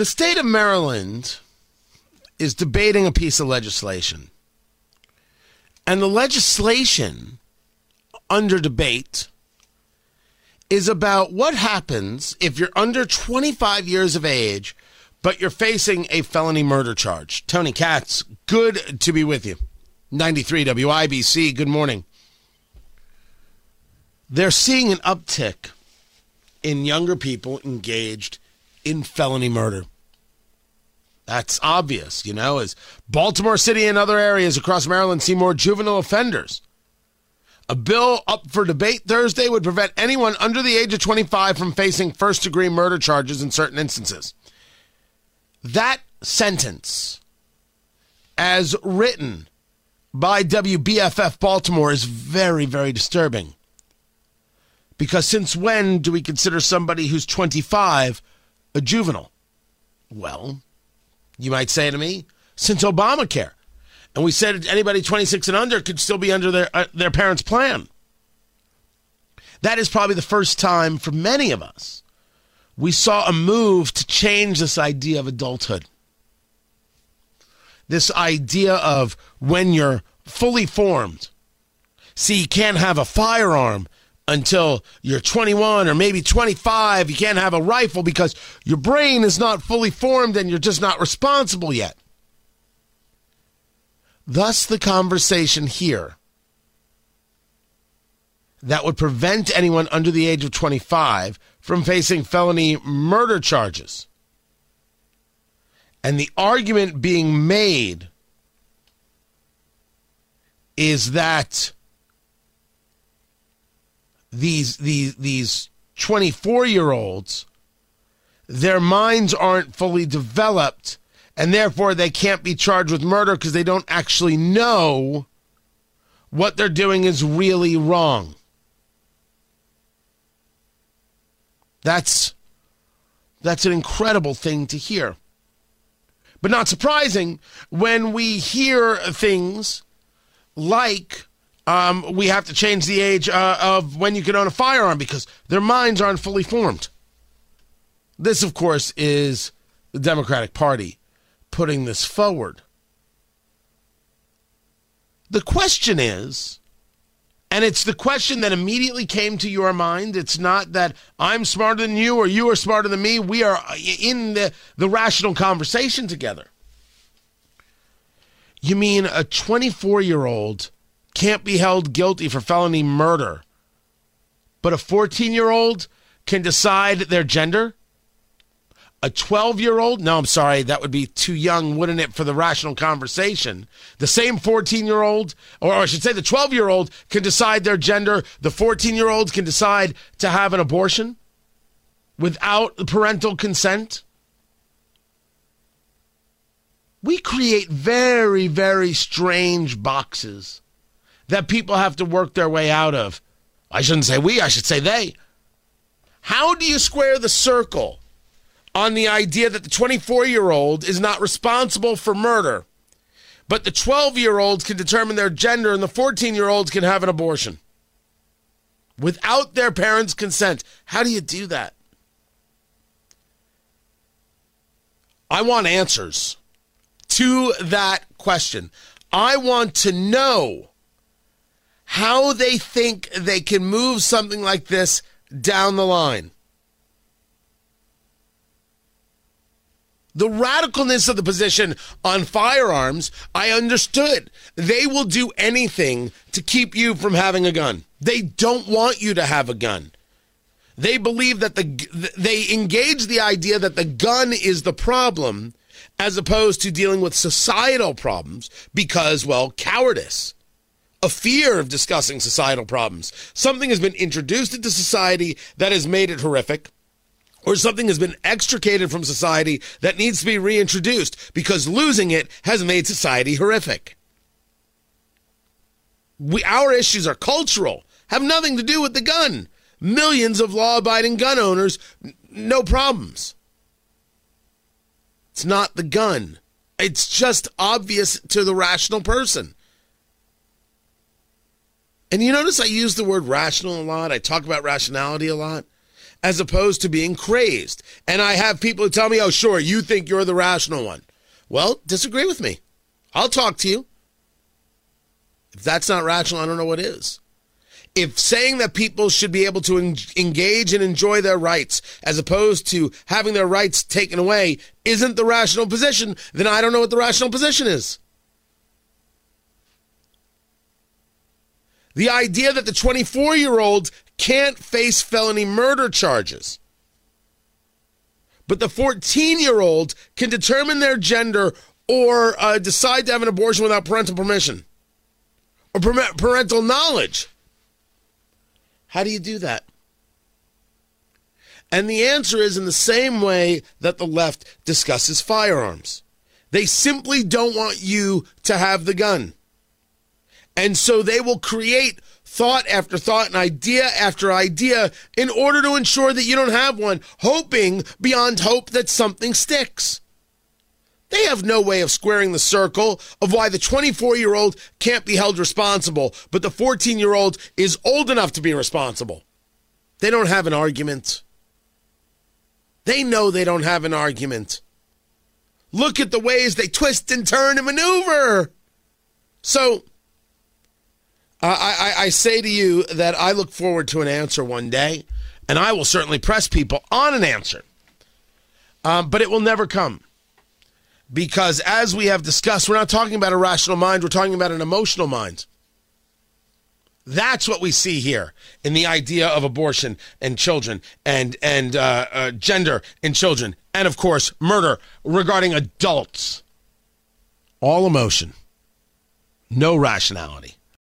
The state of Maryland is debating a piece of legislation. And the legislation under debate is about what happens if you're under 25 years of age, but you're facing a felony murder charge. Tony Katz, good to be with you. 93 WIBC, good morning. They're seeing an uptick in younger people engaged in felony murder. That's obvious, you know, as Baltimore City and other areas across Maryland see more juvenile offenders. A bill up for debate Thursday would prevent anyone under the age of 25 from facing first degree murder charges in certain instances. That sentence, as written by WBFF Baltimore, is very, very disturbing. Because since when do we consider somebody who's 25 a juvenile? Well, you might say to me, since Obamacare. And we said anybody 26 and under could still be under their, uh, their parents' plan. That is probably the first time for many of us we saw a move to change this idea of adulthood. This idea of when you're fully formed. See, you can't have a firearm until you're 21 or maybe 25. You can't have a rifle because your brain is not fully formed and you're just not responsible yet. Thus, the conversation here that would prevent anyone under the age of 25 from facing felony murder charges. And the argument being made is that these these these 24 year olds their minds aren't fully developed and therefore they can't be charged with murder because they don't actually know what they're doing is really wrong. That's that's an incredible thing to hear. But not surprising when we hear things like um, we have to change the age uh, of when you can own a firearm because their minds aren't fully formed. This, of course, is the Democratic Party putting this forward. The question is, and it's the question that immediately came to your mind. It's not that I'm smarter than you or you are smarter than me. We are in the, the rational conversation together. You mean a 24 year old can't be held guilty for felony murder, but a 14 year old can decide their gender? a 12 year old no i'm sorry that would be too young wouldn't it for the rational conversation? The same 14 year old or i should say the 12 year old can decide their gender. The 14 year old can decide to have an abortion without parental consent? We create very very strange boxes that people have to work their way out of i shouldn't say we i should say they how do you square the circle on the idea that the 24 year old is not responsible for murder, but the 12 year olds can determine their gender and the 14 year olds can have an abortion without their parents' consent. How do you do that? I want answers to that question. I want to know how they think they can move something like this down the line. the radicalness of the position on firearms, I understood. They will do anything to keep you from having a gun. They don't want you to have a gun. They believe that the they engage the idea that the gun is the problem as opposed to dealing with societal problems because well, cowardice a fear of discussing societal problems. Something has been introduced into society that has made it horrific or something has been extricated from society that needs to be reintroduced because losing it has made society horrific. We, our issues are cultural, have nothing to do with the gun. Millions of law abiding gun owners, n- no problems. It's not the gun. It's just obvious to the rational person. And you notice I use the word rational a lot. I talk about rationality a lot as opposed to being crazed. And I have people who tell me, oh, sure, you think you're the rational one. Well, disagree with me. I'll talk to you. If that's not rational, I don't know what is. If saying that people should be able to en- engage and enjoy their rights as opposed to having their rights taken away isn't the rational position, then I don't know what the rational position is. The idea that the 24 year old can't face felony murder charges, but the 14 year old can determine their gender or uh, decide to have an abortion without parental permission or parental knowledge. How do you do that? And the answer is in the same way that the left discusses firearms. They simply don't want you to have the gun. And so they will create thought after thought and idea after idea in order to ensure that you don't have one, hoping beyond hope that something sticks. They have no way of squaring the circle of why the 24 year old can't be held responsible, but the 14 year old is old enough to be responsible. They don't have an argument. They know they don't have an argument. Look at the ways they twist and turn and maneuver. So, I, I, I say to you that I look forward to an answer one day, and I will certainly press people on an answer. Um, but it will never come. Because as we have discussed, we're not talking about a rational mind, we're talking about an emotional mind. That's what we see here in the idea of abortion and children and and uh, uh, gender in children, and of course murder regarding adults. All emotion, no rationality.